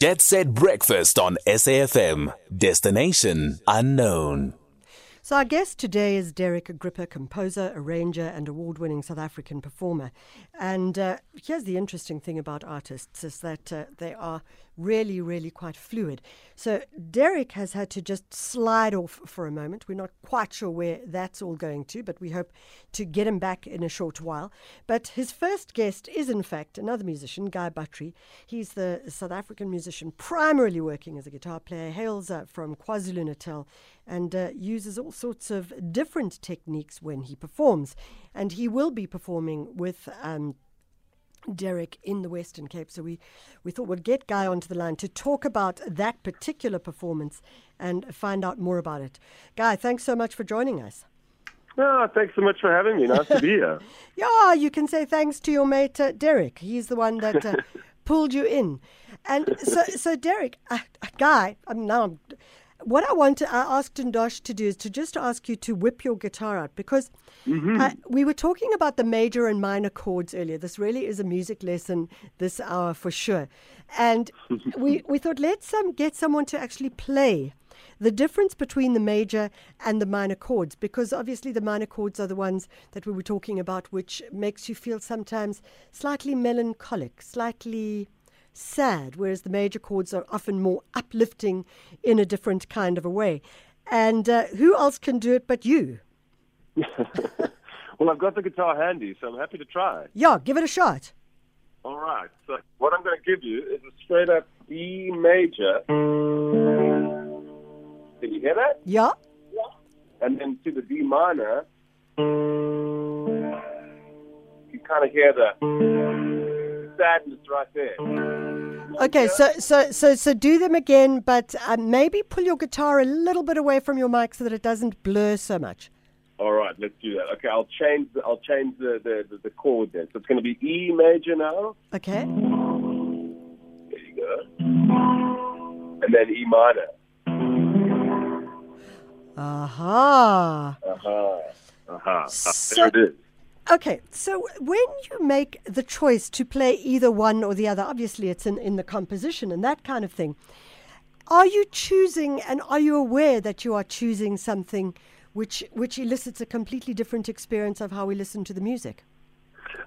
Jet Set Breakfast on SAFM. Destination unknown. So, our guest today is Derek Gripper, composer, arranger, and award winning South African performer. And uh, here's the interesting thing about artists is that uh, they are really, really quite fluid. So, Derek has had to just slide off for a moment. We're not quite sure where that's all going to, but we hope to get him back in a short while. But his first guest is, in fact, another musician, Guy Buttery. He's the South African musician primarily working as a guitar player, hails uh, from KwaZulu Natal, and uh, uses all sorts of different techniques when he performs. And he will be performing with. Um, Derek in the Western Cape. So we, we thought we'd get Guy onto the line to talk about that particular performance and find out more about it. Guy, thanks so much for joining us. Oh, thanks so much for having me. Nice to be here. yeah, you can say thanks to your mate uh, Derek. He's the one that uh, pulled you in. And so, so Derek, uh, Guy, I'm now I'm what I want to I asked Ndosh to do is to just ask you to whip your guitar out because mm-hmm. uh, we were talking about the major and minor chords earlier. This really is a music lesson this hour for sure, and we we thought let's um, get someone to actually play the difference between the major and the minor chords because obviously the minor chords are the ones that we were talking about which makes you feel sometimes slightly melancholic slightly sad, whereas the major chords are often more uplifting in a different kind of a way. And uh, who else can do it but you? well, I've got the guitar handy, so I'm happy to try. Yeah, give it a shot. All right. So, what I'm going to give you is a straight up E major. Can you hear that? Yeah. yeah. And then to the D minor, you kind of hear the sadness right there. Okay, so so so so do them again, but uh, maybe pull your guitar a little bit away from your mic so that it doesn't blur so much. All right, let's do that. Okay, I'll change the, I'll change the, the, the, the chord then. So it's going to be E major now. Okay. There you go. And then E minor. Aha. Aha. Aha. So, there it is. Okay, so when you make the choice to play either one or the other, obviously it's in, in the composition and that kind of thing. Are you choosing and are you aware that you are choosing something which which elicits a completely different experience of how we listen to the music?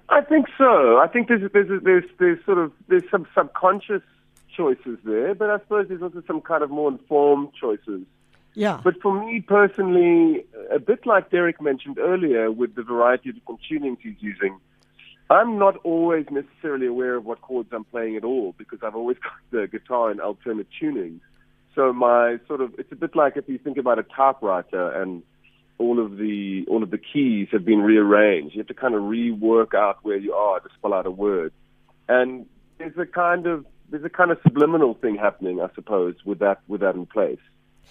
I think so. I think there's there's there's, there's sort of there's some subconscious choices there, but I suppose there's also some kind of more informed choices yeah. But for me personally, a bit like Derek mentioned earlier with the variety of different tunings he's using, I'm not always necessarily aware of what chords I'm playing at all because I've always got the guitar in alternate tunings. So my sort of it's a bit like if you think about a typewriter and all of the all of the keys have been rearranged. You have to kind of rework out where you are to spell out a word. And there's a kind of there's a kind of subliminal thing happening, I suppose, with that with that in place.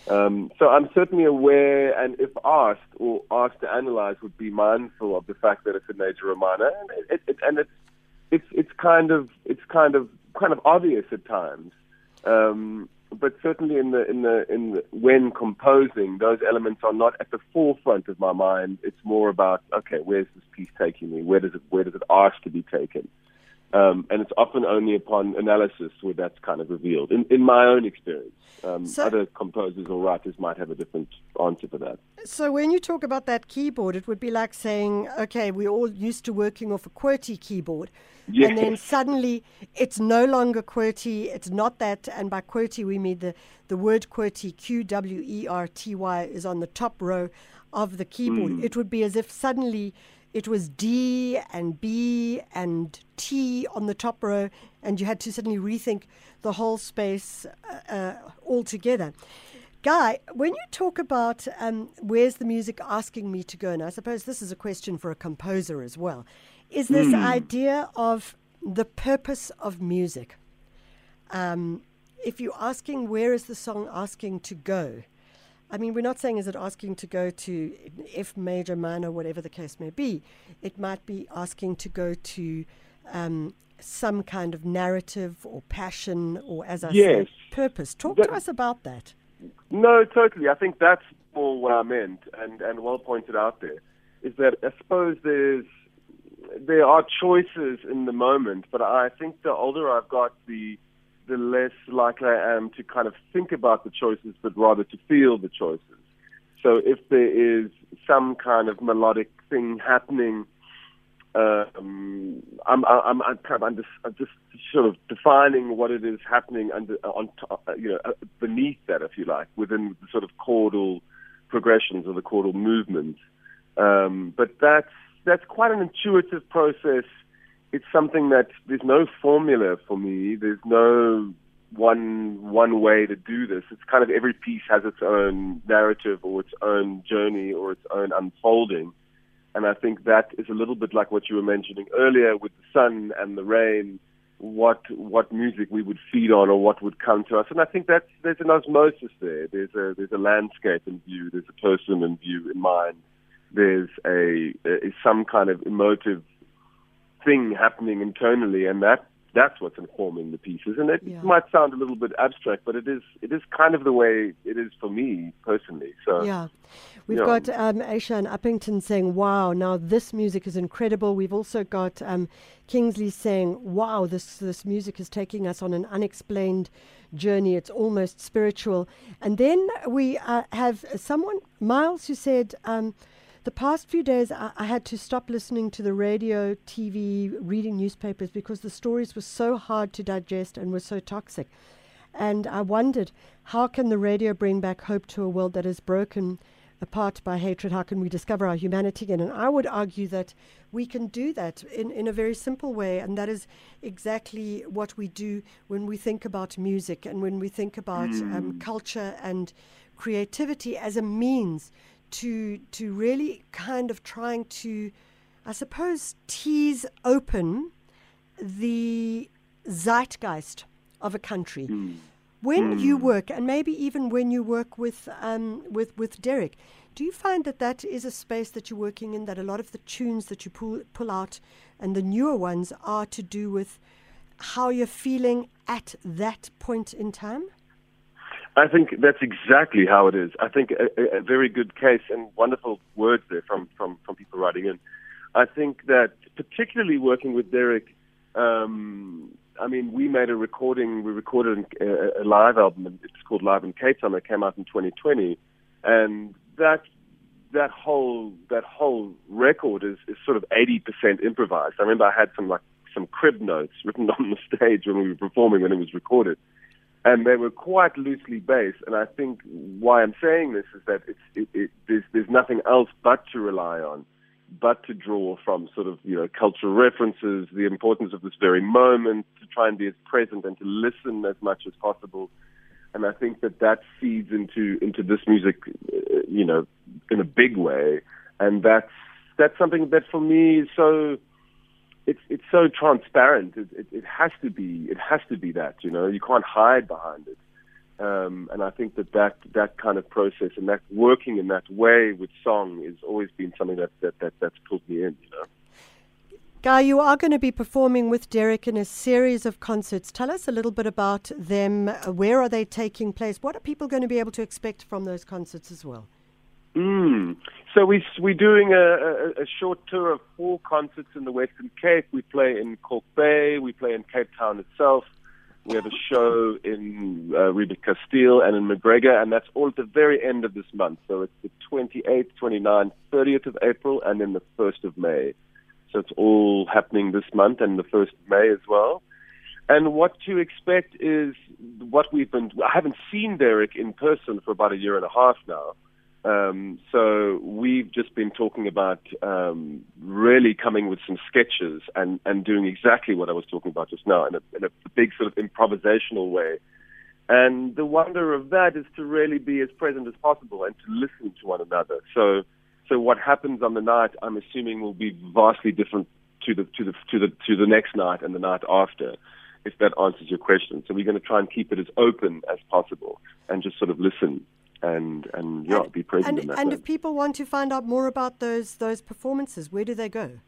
Um, so I'm certainly aware, and if asked or asked to analyze, would be mindful of the fact that it's a major or minor, and it, it, and it's it's it's kind of it's kind of kind of obvious at times. Um, but certainly in the in the in the, when composing, those elements are not at the forefront of my mind. It's more about okay, where's this piece taking me? Where does it where does it ask to be taken? Um, and it's often only upon analysis where that's kind of revealed. In, in my own experience, um, so, other composers or writers might have a different answer for that. So when you talk about that keyboard, it would be like saying, okay, we're all used to working off a QWERTY keyboard. Yes. And then suddenly it's no longer QWERTY, it's not that. And by QWERTY, we mean the, the word QWERTY, Q W E R T Y, is on the top row of the keyboard. Mm. It would be as if suddenly it was D and B and T on the top row, and you had to suddenly rethink the whole space uh, uh, altogether. Guy, when you talk about um, where's the music asking me to go, and I suppose this is a question for a composer as well, is this mm. idea of the purpose of music. Um, if you're asking where is the song asking to go, I mean, we're not saying is it asking to go to F major, minor, whatever the case may be. It might be asking to go to um, some kind of narrative or passion or, as I yes. said, purpose. Talk that, to us about that. No, totally. I think that's more what I meant, and, and well pointed out there, is that I suppose there's there are choices in the moment, but I think the older I've got, the the less likely I am to kind of think about the choices, but rather to feel the choices. So if there is some kind of melodic thing happening, um, I'm, I'm, I'm kind of just, I'm just sort of defining what it is happening under on top, you know uh, beneath that, if you like, within the sort of chordal progressions or the chordal movements. Um, but that's that's quite an intuitive process. It's something that there's no formula for me. There's no one one way to do this. It's kind of every piece has its own narrative or its own journey or its own unfolding. And I think that is a little bit like what you were mentioning earlier with the sun and the rain, what what music we would feed on or what would come to us. And I think that there's an osmosis there. There's a there's a landscape in view. There's a person in view in mind. There's a, a some kind of emotive thing happening internally, and that that's what's informing the pieces. And it yeah. might sound a little bit abstract, but it is it is kind of the way it is for me personally. So yeah, we've you know. got um, Aisha and Upington saying, "Wow, now this music is incredible." We've also got um, Kingsley saying, "Wow, this this music is taking us on an unexplained." journey. It's almost spiritual. And then we uh, have someone, Miles, who said, um, the past few days, I, I, had to stop listening to the radio, TV, reading newspapers because the stories were so hard to digest and were so toxic. And I wondered, how can the radio bring back hope to a world that is broken apart by hatred? How can we discover our humanity again? And I would argue that we can do that in, in a very simple way. And that is exactly what we do when we think about music and when we think about mm. um, culture and creativity as a means to to really kind of trying to, I suppose, tease open the zeitgeist of a country. Mm. When mm. you work, and maybe even when you work with um, with with Derek, do you find that that is a space that you're working in? That a lot of the tunes that you pull pull out, and the newer ones, are to do with how you're feeling at that point in time. I think that's exactly how it is. I think a, a very good case and wonderful words there from, from, from people writing in. I think that particularly working with Derek, um, I mean, we made a recording. We recorded a, a live album. It's called Live in Cape Town. It came out in 2020, and that that whole that whole record is, is sort of 80% improvised. I remember I had some like some crib notes written on the stage when we were performing when it was recorded and they were quite loosely based. And I think why I'm saying this is that it's, it, it, there's, there's nothing else but to rely on, but to draw from sort of you know cultural references, the importance of this very moment, to try and be as present and to listen as much as possible. And I think that that feeds into into this music, uh, you know, in a big way. And that's that's something that for me is so it's it's so transparent. It, it, it has to be it has to be that you know you can't hide behind it. Um, and I think that, that that kind of process and that working in that way with song has always been something that, that, that that's pulled me in. You know. Guy, you are going to be performing with Derek in a series of concerts. Tell us a little bit about them. Where are they taking place? What are people going to be able to expect from those concerts as well? Mm. So we, we're doing a, a, a, short tour of four concerts in the Western Cape. We play in Kalk Bay, we play in Cape Town itself. We have a show in uh, Kasteel and in McGregor, and that's all at the very end of this month. So it's the 28th, 29th, 30th of April, and then the 1st of May. So it's all happening this month and the 1st of May as well. And what to expect is what we've been. I haven't seen Derek in person for about a year and a half now. Um, so we've just been talking about um, really coming with some sketches and, and doing exactly what I was talking about just now in a, in a big sort of improvisational way. And the wonder of that is to really be as present as possible and to listen to one another. So, so what happens on the night, I'm assuming, will be vastly different to the to the to the to the next night and the night after, if that answers your question. So we're going to try and keep it as open as possible and just sort of listen and and yeah, and, be present and. And if people want to find out more about those those performances, where do they go?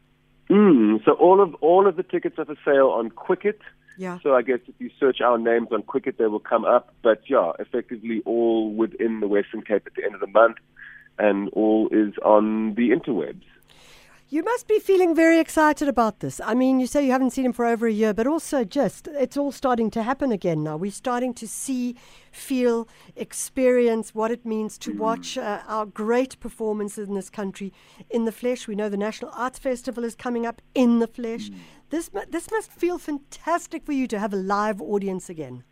Mm, so all of all of the tickets are for sale on Quicket. Yeah. So I guess if you search our names on Quicket, they will come up. But yeah, effectively all within the Western Cape at the end of the month, and all is on the interwebs. You must be feeling very excited about this. I mean, you say you haven't seen him for over a year, but also just it's all starting to happen again now. We're starting to see, feel, experience what it means to watch uh, our great performances in this country in the flesh. We know the National Arts Festival is coming up in the flesh. This this must feel fantastic for you to have a live audience again.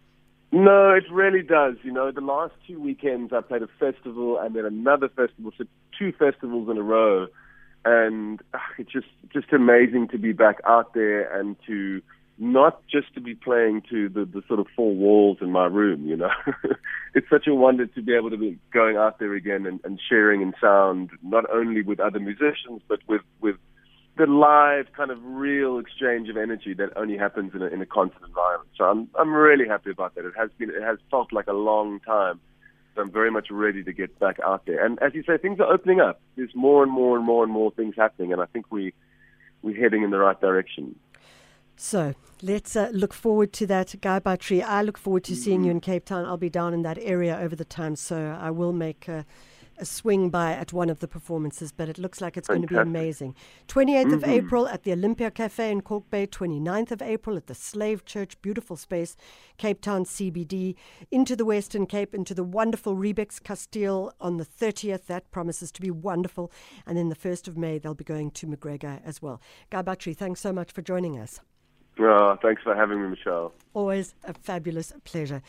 No, it really does. You know, the last two weekends I played a festival and then another festival, so two festivals in a row, and ah, it's just just amazing to be back out there and to not just to be playing to the, the sort of four walls in my room. You know, it's such a wonder to be able to be going out there again and, and sharing in sound, not only with other musicians but with with the live kind of real exchange of energy that only happens in a, in a constant environment. So I'm I'm really happy about that. It has been it has felt like a long time. I'm very much ready to get back out there. And as you say, things are opening up. There's more and more and more and more things happening, and I think we we're heading in the right direction. So let's uh, look forward to that, Guy Buttery. I look forward to seeing you in Cape Town. I'll be down in that area over the time, so I will make a, a swing by at one of the performances. But it looks like it's going to be amazing. 28th of mm-hmm. April at the Olympia Cafe in Kalk Bay. 29th of April at the Slave Church, beautiful space, Cape Town CBD. Into the Western Cape, into the wonderful Riebeek Kasteel on the 30th. That promises to be wonderful. And then the 1st of May, they'll be going to McGregor as well. Guy thanks so much for joining us. Oh, thanks for having me, Michelle. Always a fabulous pleasure.